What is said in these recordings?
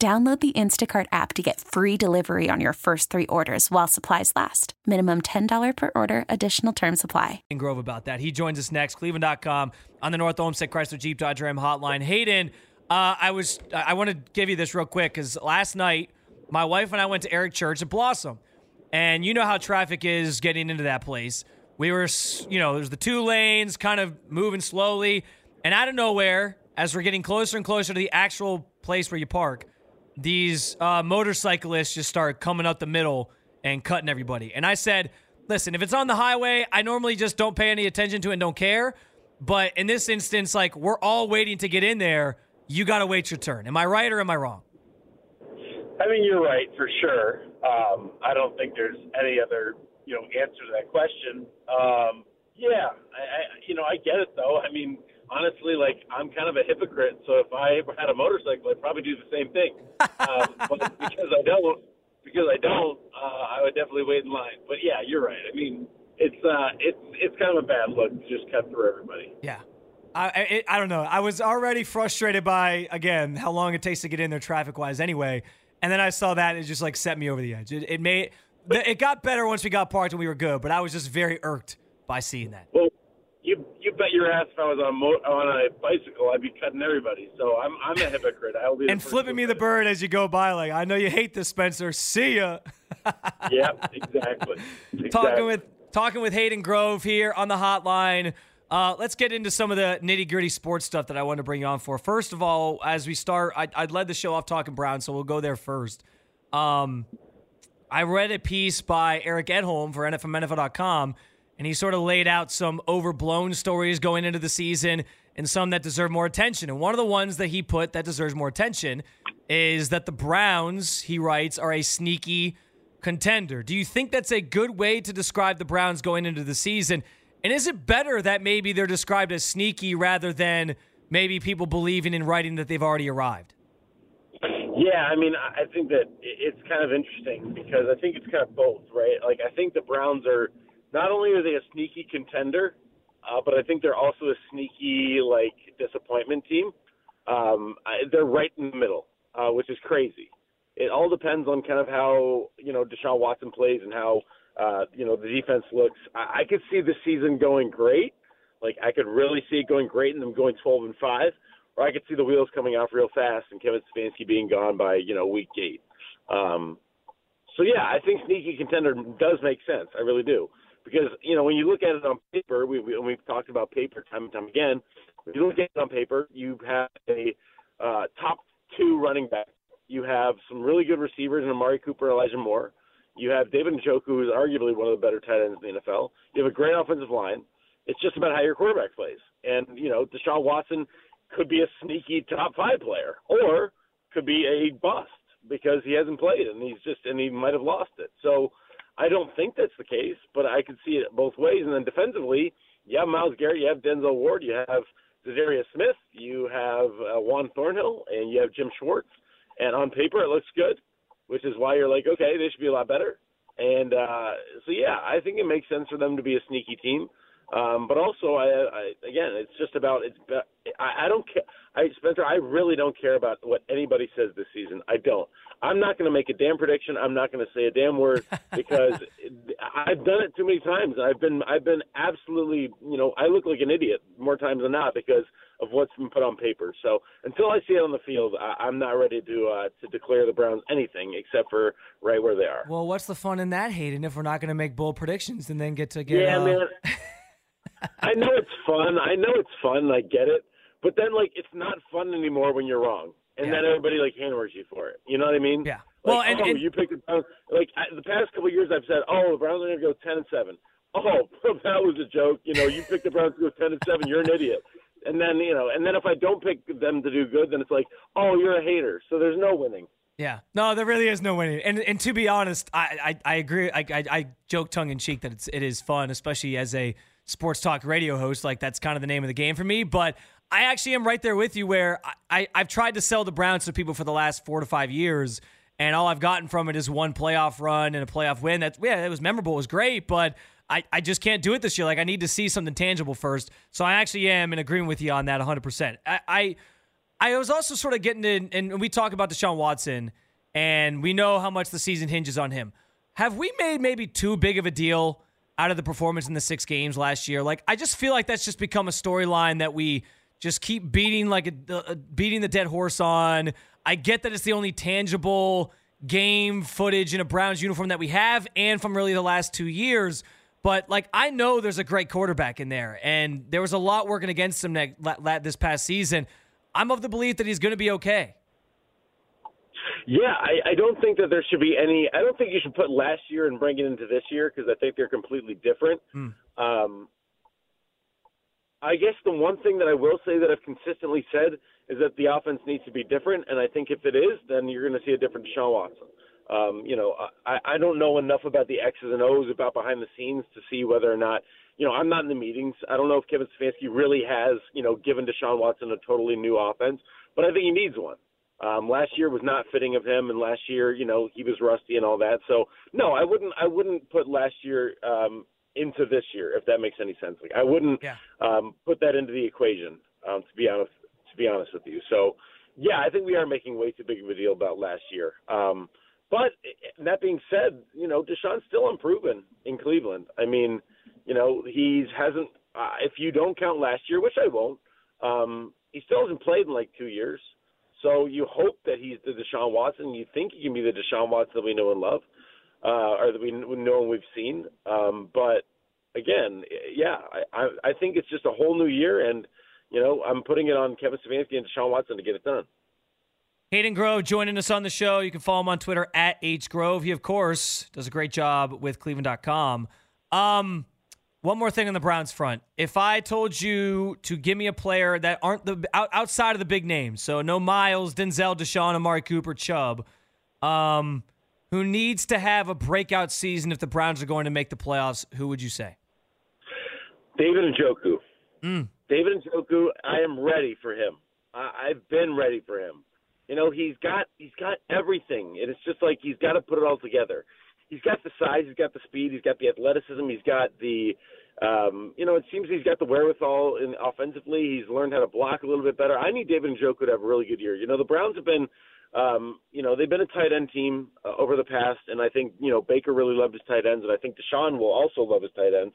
Download the Instacart app to get free delivery on your first three orders while supplies last. Minimum $10 per order, additional term supply. And Grove about that. He joins us next. Cleveland.com on the North Olmsted Chrysler Jeep Dodge Ram hotline. Hayden, uh, I was I want to give you this real quick because last night my wife and I went to Eric Church at Blossom, and you know how traffic is getting into that place. We were, you know, there's the two lanes kind of moving slowly, and out of nowhere, as we're getting closer and closer to the actual place where you park these uh, motorcyclists just start coming up the middle and cutting everybody. And I said, listen, if it's on the highway, I normally just don't pay any attention to it and don't care. But in this instance, like we're all waiting to get in there. You got to wait your turn. Am I right or am I wrong? I mean, you're right for sure. Um, I don't think there's any other, you know, answer to that question. Um, yeah, I, I, you know, I get it though. I mean, honestly, like I'm kind of a hypocrite. So if I ever had a motorcycle, I'd probably do the same thing. um, but because I don't, because I don't, uh, I would definitely wait in line. But yeah, you're right. I mean, it's uh, it's it's kind of a bad look to just cut through everybody. Yeah. I, it, I don't know. I was already frustrated by again how long it takes to get in there traffic wise anyway, and then I saw that and it just like set me over the edge. It, it made it got better once we got parked and we were good, but I was just very irked by seeing that. Well, you you bet your ass if I was on mo- on a bicycle, I'd be cutting everybody. So I'm I'm a hypocrite. I'll be and flipping me the bird as you go by. Like I know you hate this, Spencer. See ya. yeah, exactly. exactly. Talking with talking with Hayden Grove here on the hotline. Uh, let's get into some of the nitty gritty sports stuff that I want to bring you on for. First of all, as we start, I, I led the show off talking Brown, so we'll go there first. Um, I read a piece by Eric Edholm for NFLMNFL.com and he sort of laid out some overblown stories going into the season and some that deserve more attention. And one of the ones that he put that deserves more attention is that the Browns, he writes, are a sneaky contender. Do you think that's a good way to describe the Browns going into the season? And is it better that maybe they're described as sneaky rather than maybe people believing in writing that they've already arrived? Yeah, I mean, I think that it's kind of interesting because I think it's kind of both, right? Like, I think the Browns are – not only are they a sneaky contender, uh, but I think they're also a sneaky like disappointment team. Um, I, they're right in the middle, uh, which is crazy. It all depends on kind of how you know Deshaun Watson plays and how uh, you know the defense looks. I, I could see the season going great. Like I could really see it going great and them going 12 and five, or I could see the wheels coming off real fast and Kevin Stefanski being gone by you know week eight. Um, so yeah, I think sneaky contender does make sense. I really do because you know when you look at it on paper, we, we we've talked about paper time and time again. When you look at it on paper, you have a uh, top two running back. You have some really good receivers in Amari Cooper, Elijah Moore. You have David Njoku, who's arguably one of the better tight ends in the NFL. You have a great offensive line. It's just about how your quarterback plays. And you know, Deshaun Watson could be a sneaky top five player, or could be a bust because he hasn't played and he's just and he might have lost it. So I don't think that's the case, but I can see it both ways. And then defensively, you have Myles Garrett, you have Denzel Ward, you have Za'Darius Smith, you have uh, Juan Thornhill, and you have Jim Schwartz. And on paper, it looks good, which is why you're like, okay, they should be a lot better. And uh, so, yeah, I think it makes sense for them to be a sneaky team. Um, but also, I, I again, it's just about it's. I, I don't care. I Spencer, I really don't care about what anybody says this season. I don't. I'm not going to make a damn prediction. I'm not going to say a damn word because I've done it too many times. I've been I've been absolutely you know I look like an idiot more times than not because of what's been put on paper. So until I see it on the field, I, I'm not ready to uh, to declare the Browns anything except for right where they are. Well, what's the fun in that, Hayden? If we're not going to make bold predictions and then get to get yeah, uh, man. I know it's fun. I know it's fun. I get it, but then like it's not fun anymore when you're wrong, and Yeah. then everybody like hammers you for it. You know what I mean? Yeah. Like, Well, and- oh, and- you picked the Browns. Like I, the past couple of years, I've said, oh, the Browns are going to go ten and seven. Oh, that was a joke. You know, you picked the Browns to go ten and seven. You're an idiot. And then you know, and then if I don't pick them to do good, then it's like, oh, you're a hater. So there's no winning. Yeah, no, there really is no winning. And and to be honest, I I, I agree. I, I I joke tongue in cheek that it's it is fun, especially as a sports talk radio host. Like that's kind of the name of the game for me. But I actually am right there with you, where I, I I've tried to sell the Browns to people for the last four to five years, and all I've gotten from it is one playoff run and a playoff win. That's yeah, it was memorable, it was great, but. I, I just can't do it this year. Like I need to see something tangible first. So I actually am in agreement with you on that 100%. I, I I was also sort of getting in, and we talk about Deshaun Watson, and we know how much the season hinges on him. Have we made maybe too big of a deal out of the performance in the six games last year? Like, I just feel like that's just become a storyline that we just keep beating like a, uh, beating the dead horse on. I get that it's the only tangible game footage in a Browns uniform that we have, and from really the last two years. But like I know there's a great quarterback in there, and there was a lot working against him this past season. I'm of the belief that he's going to be okay. Yeah, I, I don't think that there should be any. I don't think you should put last year and bring it into this year because I think they're completely different. Um, I guess the one thing that I will say that I've consistently said is that the offense needs to be different, and I think if it is, then you're going to see a different Deshaun Watson. Um, you know, I, I don't know enough about the X's and O's about behind the scenes to see whether or not, you know, I'm not in the meetings. I don't know if Kevin Stefanski really has, you know, given Deshaun Watson a totally new offense, but I think he needs one. Um, last year was not fitting of him, and last year, you know, he was rusty and all that. So, no, I wouldn't. I wouldn't put last year um, into this year, if that makes any sense. Like, I wouldn't Yeah. um, put that into the equation. Um, to be honest, to be honest with you. So, yeah, I think we are making way too big of a deal about last year. Um, but eh, that being said, you know, Deshaun's still improving in Cleveland. I mean, you know, he's hasn't. Uh, if you don't count last year, which I won't, um, he still hasn't played in like two years. So you hope that he's the Deshaun Watson. You think he can be the Deshaun Watson that we know and love, uh, or that we know and we've seen. Um, but again, yeah, I, I, think it's just a whole new year, and you know, I'm putting it on Kevin Stefanski and Deshaun Watson to get it done. Hayden Grove joining us on the show. You can follow him on Twitter at H Grove. He, of course, does a great job with Cleveland.com. Um, one more thing on the Browns front. If I told you to give me a player that aren't the out, outside of the big names, so no Myles, Denzel, Deshaun, Amari Cooper, Chubb, um, who needs to have a breakout season if the Browns are going to make the playoffs, who would you say? David and Njoku. David and Njoku, I am ready for him. I, I've been ready for him. You know, he's got he's got everything, and it's just like he's got to put it all together. He's got the size, he's got the speed, he's got the athleticism, he's got the, um, you know, it seems he's got the wherewithal in offensively. He's learned how to block a little bit better. I need David Njoku to have a really good year. You know, the Browns have been, um, you know, they've been a tight end team uh, over the past, and I think you know Baker really loved his tight ends, and I think Deshaun will also love his tight ends.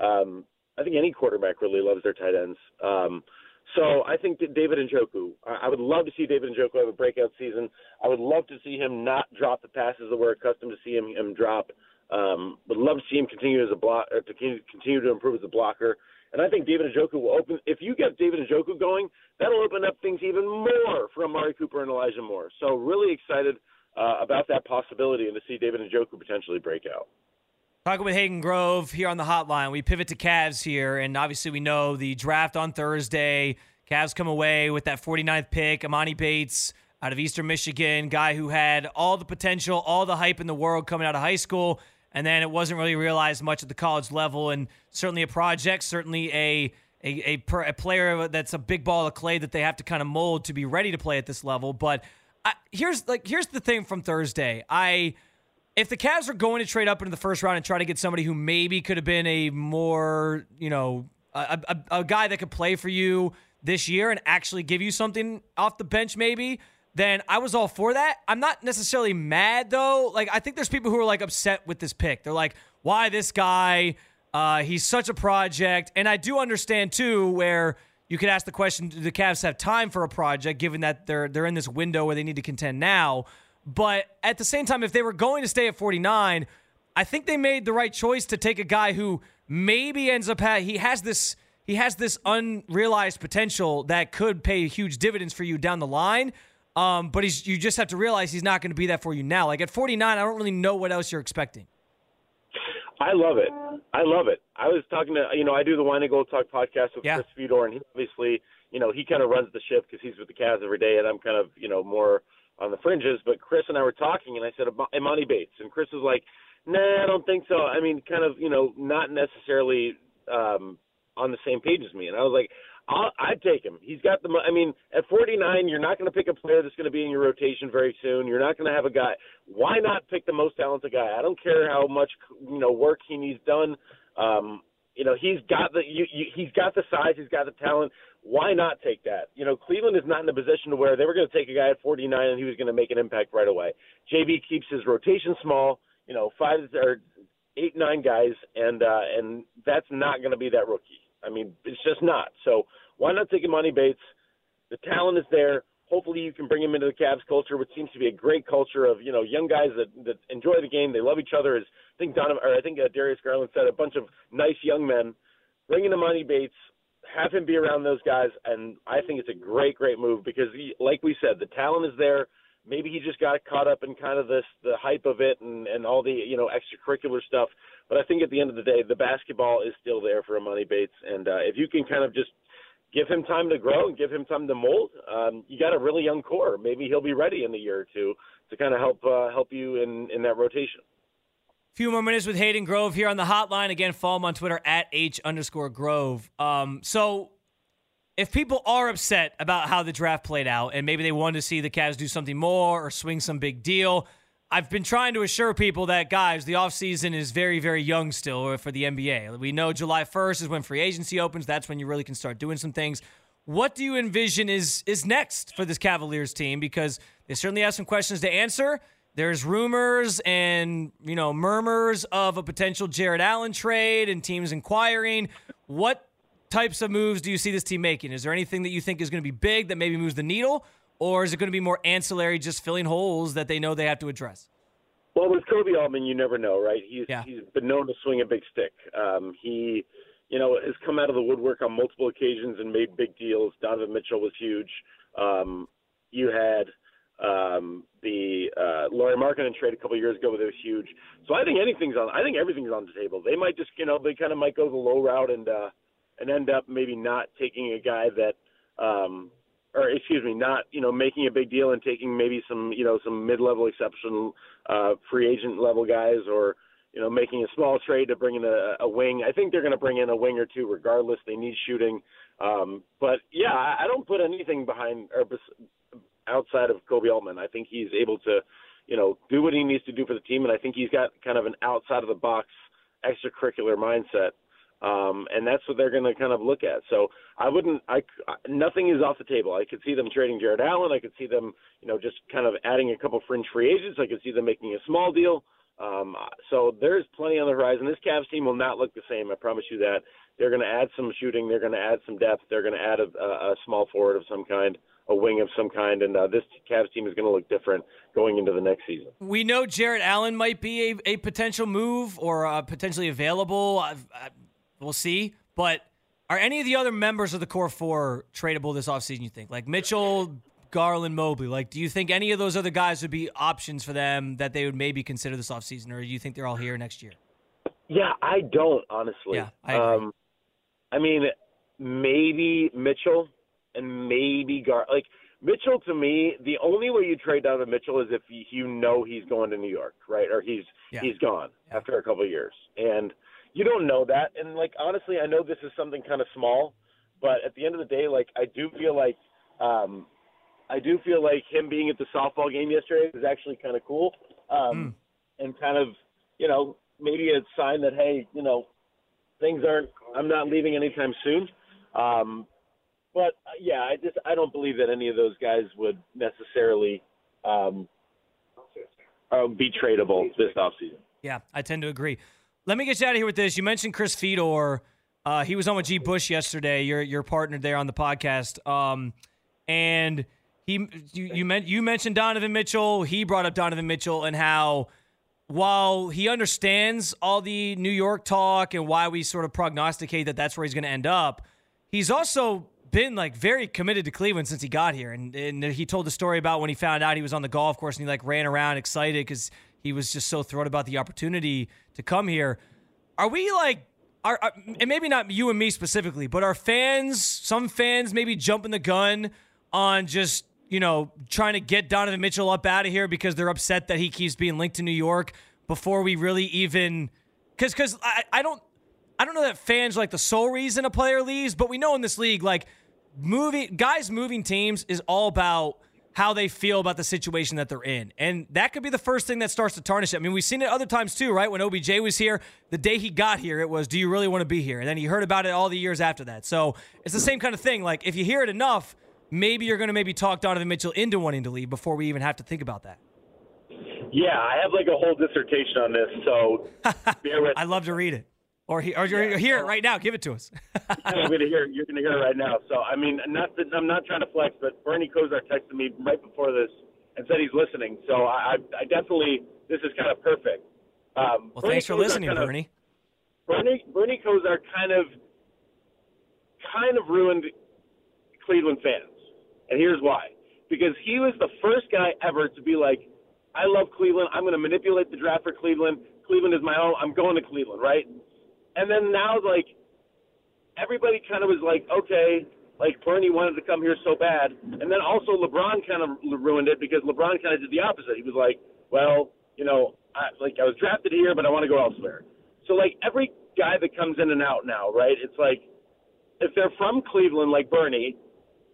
Um, I think any quarterback really loves their tight ends. Um, so I think that David Njoku, I would love to see David Njoku have a breakout season. I would love to see him not drop the passes that we're accustomed to see him, him drop. Um, would love to see him continue as a block, or to continue to improve as a blocker. And I think David Njoku will open. If you get David Njoku going, that'll open up things even more for Amari Cooper and Elijah Moore. So really excited uh, about that possibility and to see David Njoku potentially break out. Talking with Hayden Grove here on the hotline. We pivot to Cavs here, and obviously we know the draft on Thursday. Cavs come away with that 49th pick, Emoni Bates out of Eastern Michigan, guy who had all the potential, all the hype in the world coming out of high school, and then it wasn't really realized much at the college level, and certainly a project, certainly a a, a, a player that's a big ball of clay that they have to kind of mold to be ready to play at this level. But I, here's like here's the thing from Thursday. I if the Cavs are going to trade up into the first round and try to get somebody who maybe could have been a more, you know, a, a, a guy that could play for you this year and actually give you something off the bench, maybe, then I was all for that. I'm not necessarily mad though. Like I think there's people who are like upset with this pick. They're like, why this guy? Uh, he's such a project, and I do understand too where you could ask the question: Do the Cavs have time for a project, given that they're they're in this window where they need to contend now? But at the same time, if they were going to stay at 49, I think they made the right choice to take a guy who maybe ends up ha- he has this he has this unrealized potential that could pay huge dividends for you down the line. Um, but he's you just have to realize he's not going to be that for you now. Like at 49, I don't really know what else you're expecting. I love it. I love it. I was talking to you know I do the Wine and Gold Talk podcast with Yeah. Chris Fedor, and he obviously you know he kind of runs the ship because he's with the Cavs every day, and I'm kind of you know more on the fringes. But Chris and I were talking, and I said Emoni Bates, and Chris was like, "Nah, I don't think so." I mean, kind of you know not necessarily um, on the same page as me, and I was like. I'll, I'd take him. He's got the. I mean, at 49, you're not going to pick a player that's going to be in your rotation very soon. You're not going to have a guy. Why not pick the most talented guy? I don't care how much you know work he needs done. Um, you know, he's got the you, you, he's got the size, he's got the talent. Why not take that? You know, Cleveland is not in a position to where they were going to take a guy at 49 and he was going to make an impact right away. JB keeps his rotation small. You know, five or eight, nine guys, and uh, and that's not going to be that rookie. I mean, it's just not. So why not take Emoni Bates? The talent is there. Hopefully, you can bring him into the Cavs culture, which seems to be a great culture of you know young guys that that enjoy the game. They love each other. As I think Donovan, or I think uh, Darius Garland said, a bunch of nice young men. Bring in Emoni Bates, have him be around those guys, and I think it's a great, great move because, he, like we said, the talent is there. Maybe he just got caught up in kind of this the hype of it and and all the you know extracurricular stuff. But I think at the end of the day, the basketball is still there for Emoni Bates, and uh, if you can kind of just give him time to grow and give him time to mold, um, you got a really young core. Maybe he'll be ready in a year or two to kind of help uh, help you in in that rotation. Few more minutes with Hayden Grove here on the hotline. Again, follow him on Twitter at H underscore Grove. Um, so if people are upset about how the draft played out and maybe they wanted to see the Cavs do something more or swing some big deal, I've been trying to assure people that, guys, the offseason is very, very young still for the NBA. We know July 1st is when free agency opens. That's when you really can start doing some things. What do you envision is is next for this Cavaliers team? Because they certainly have some questions to answer. There's rumors and you know murmurs of a potential Jarrett Allen trade and teams inquiring. What types of moves do you see this team making? Is there anything that you think is going to be big that maybe moves the needle, or is it going to be more ancillary, just filling holes that they know they have to address? Well, with Koby Altman, you never know, right? He's Yeah. he's been known to swing a big stick. Um, he, you know, has come out of the woodwork on multiple occasions and made big deals. Donovan Mitchell was huge. Um, you had um, the uh, Lauri Markkanen trade a couple years ago, was huge. So I think anything's on. I think everything's on the table. They might just, you know, they kind of might go the low route and uh, and end up maybe not taking a guy that. Um, or excuse me, not you know making a big deal and taking maybe some you know some mid-level exceptional uh, free agent level guys, or you know making a small trade to bring in a, a wing. I think they're going to bring in a wing or two regardless. They need shooting, um, but yeah, I, I don't put anything behind or bes- outside of Koby Altman. I think he's able to you know do what he needs to do for the team, and I think he's got kind of an outside of the box extracurricular mindset um, and that's what they're going to kind of look at. So I wouldn't, I nothing is off the table. I could see them trading Jarrett Allen. I could see them, you know, just kind of adding a couple fringe free agents. I could see them making a small deal. Um, so there's plenty on the horizon. This Cavs team will not look the same. I promise you that. They're going to add some shooting. They're going to add some depth. They're going to add a, a, small forward of some kind, a wing of some kind, and uh, this Cavs team is going to look different going into the next season. We know Jarrett Allen might be a, a potential move or uh, potentially available. I've, I, we'll see. But are any of the other members of the core four tradable this offseason, you think? Like Mitchell, Garland, Mobley. Like, do you think any of those other guys would be options for them that they would maybe consider this offseason, or do you think they're all here next year? Yeah, I don't honestly. Yeah, I agree. um, I mean, maybe Mitchell and maybe Gar. Like Mitchell, to me, the only way you trade down to Mitchell is if you, you know he's going to New York, right? Or he's Yeah. he's gone Yeah. after a couple of years, and you don't know that. And like honestly, I know this is something kind of small, but at the end of the day, like I do feel like. um I do feel like him being at the softball game yesterday is actually kind of cool, um, and kind of, you know, maybe a sign that hey, you know, things aren't. I'm not leaving anytime soon. Um, but uh, yeah, I just I don't believe that any of those guys would necessarily um, uh, be tradable this offseason. Yeah, I tend to agree. Let me get you out of here with this. You mentioned Chris Fedor. Uh, he was on with G. Bush yesterday. Your your partner there on the podcast, um, and he you you, meant, you mentioned Donovan Mitchell. He brought up Donovan Mitchell and how while he understands all the New York talk and why we sort of prognosticate that that's where he's going to end up, he's also been like very committed to Cleveland since he got here. And, and he told the story about when he found out he was on the golf course and he like ran around excited because he was just so thrilled about the opportunity to come here. Are we like, are, are, and maybe not you and me specifically, but are fans, some fans maybe jumping the gun on just you know, trying to get Donovan Mitchell up out of here because they're upset that he keeps being linked to New York before we really even because because I, I don't I don't know that fans like the sole reason a player leaves, but we know in this league like moving guys moving teams is all about how they feel about the situation that they're in. And that could be the first thing that starts to tarnish it. I mean, we've seen it other times too, right? When OBJ was here, the day he got here, it was, do you really want to be here? And then he heard about it all the years after that. So it's the same kind of thing. Like, if you hear it enough, maybe you're going to maybe talk Donovan Mitchell into wanting to leave before we even have to think about that. Yeah, I have like a whole dissertation on this, so I'd love to read it. Or, he, or yeah, hear it right now. Give it to us. I'm gonna hear. You're gonna hear it right now. So I mean, not that I'm not trying to flex, but Bernie Kosar texted me right before this and said he's listening. So I, I definitely this is kind of perfect. Um, well, Bernie thanks for Kosar listening, kind of, Bernie. Bernie Bernie Kosar kind of kind of ruined Cleveland fans. And here's why. Because he was the first guy ever to be like, I love Cleveland. I'm going to manipulate the draft for Cleveland. Cleveland is my own. I'm going to Cleveland, right? And then now, like, everybody kind of was like, okay, like Bernie wanted to come here so bad. And then also LeBron kind of ruined it because LeBron kind of did the opposite. He was like, well, you know, I, like I was drafted here, but I want to go elsewhere. So like every guy that comes in and out now, right? It's like if they're from Cleveland, like Bernie,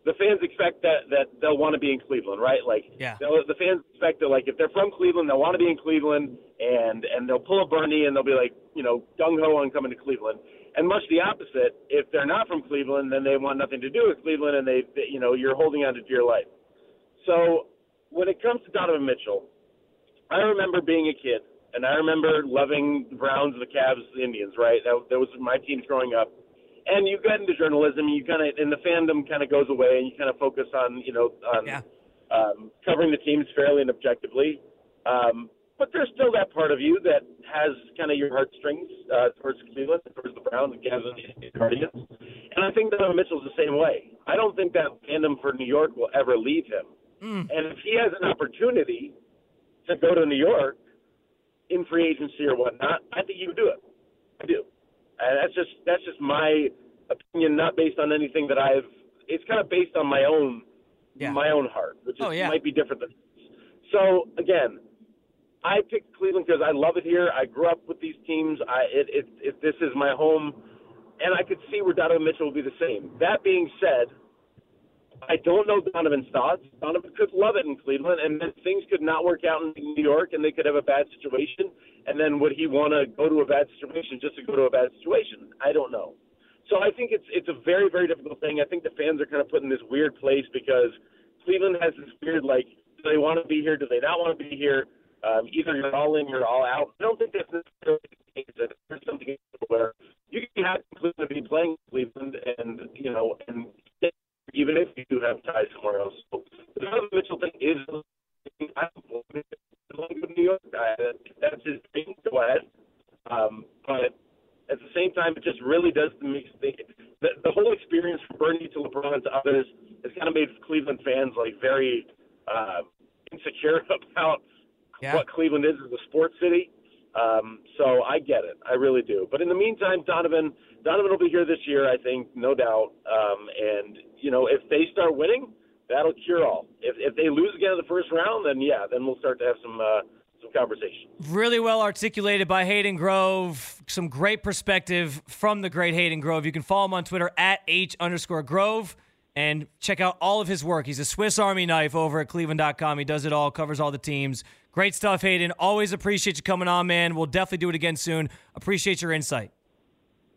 the fans expect that that they'll want to be in Cleveland, right? Like, yeah. the fans expect that like if they're from Cleveland, they'll want to be in Cleveland, and and they'll pull a Bernie and they'll be like, you know, gung ho on coming to Cleveland. And much the opposite, if they're not from Cleveland, then they want nothing to do with Cleveland, and they, they you know, you're holding on to dear life. So when it comes to Donovan Mitchell, I remember being a kid, and I remember loving the Browns, the Cavs, the Indians, right? That, that was my teams growing up and you get into journalism, you kind of and the fandom kind of goes away, and you kind of focus on you know on yeah. um, covering the teams fairly and objectively. Um, but there's still that part of you that has kind of your heartstrings uh, towards Cleveland, towards the Browns, the Cavs, and the Guardians. And I think that Mitchell's the same way. I don't think that fandom for New York will ever leave him. Mm. And if he has an opportunity to go to New York in free agency or whatnot, I think he would do it. I do. And that's just that's just my opinion, not based on anything that I've. It's kind of based on my own yeah. my own heart, which is, oh, yeah. might be different than. So again, I picked Cleveland because I love it here. I grew up with these teams. I it, it, it this is my home, and I could see where Donovan Mitchell will be the same. That being said, I don't know Donovan's thoughts. Donovan could love it in Cleveland, and then things could not work out in New York, and they could have a bad situation. And then would he want to go to a bad situation just to go to a bad situation? I don't know. So I think it's it's a very very difficult thing. I think the fans are kind of put in this weird place because Cleveland has this weird like, do they want to be here? Do they not want to be here? Um, either you're all in, you're all out. I don't think that's necessarily the case. There's something where you can have Cleveland be playing Cleveland, and you know, and even if you do have ties somewhere else. So the Donovan Mitchell thing is I don't New York. Uh, that's his thing. Go ahead. Um, but at the same time, it just really does make the, the, the whole experience from Bernie to LeBron to others has kind of made Cleveland fans like very uh, insecure about yeah. what Cleveland is as a sports city. Um, so I get it, I really do. But in the meantime, Donovan, Donovan will be here this year, I think, no doubt. Um, and you know, if they start winning, that'll cure all. If if they lose again in the first round, then yeah, then we'll start to have some uh, some conversation. Really well articulated by Hayden Grove. Some great perspective from the great Hayden Grove. You can follow him on Twitter at H underscore Grove and check out all of his work. He's a Swiss Army knife over at cleveland.com. He does it all, covers all the teams. Great stuff, Hayden. Always appreciate you coming on, man. We'll definitely do it again soon. Appreciate your insight.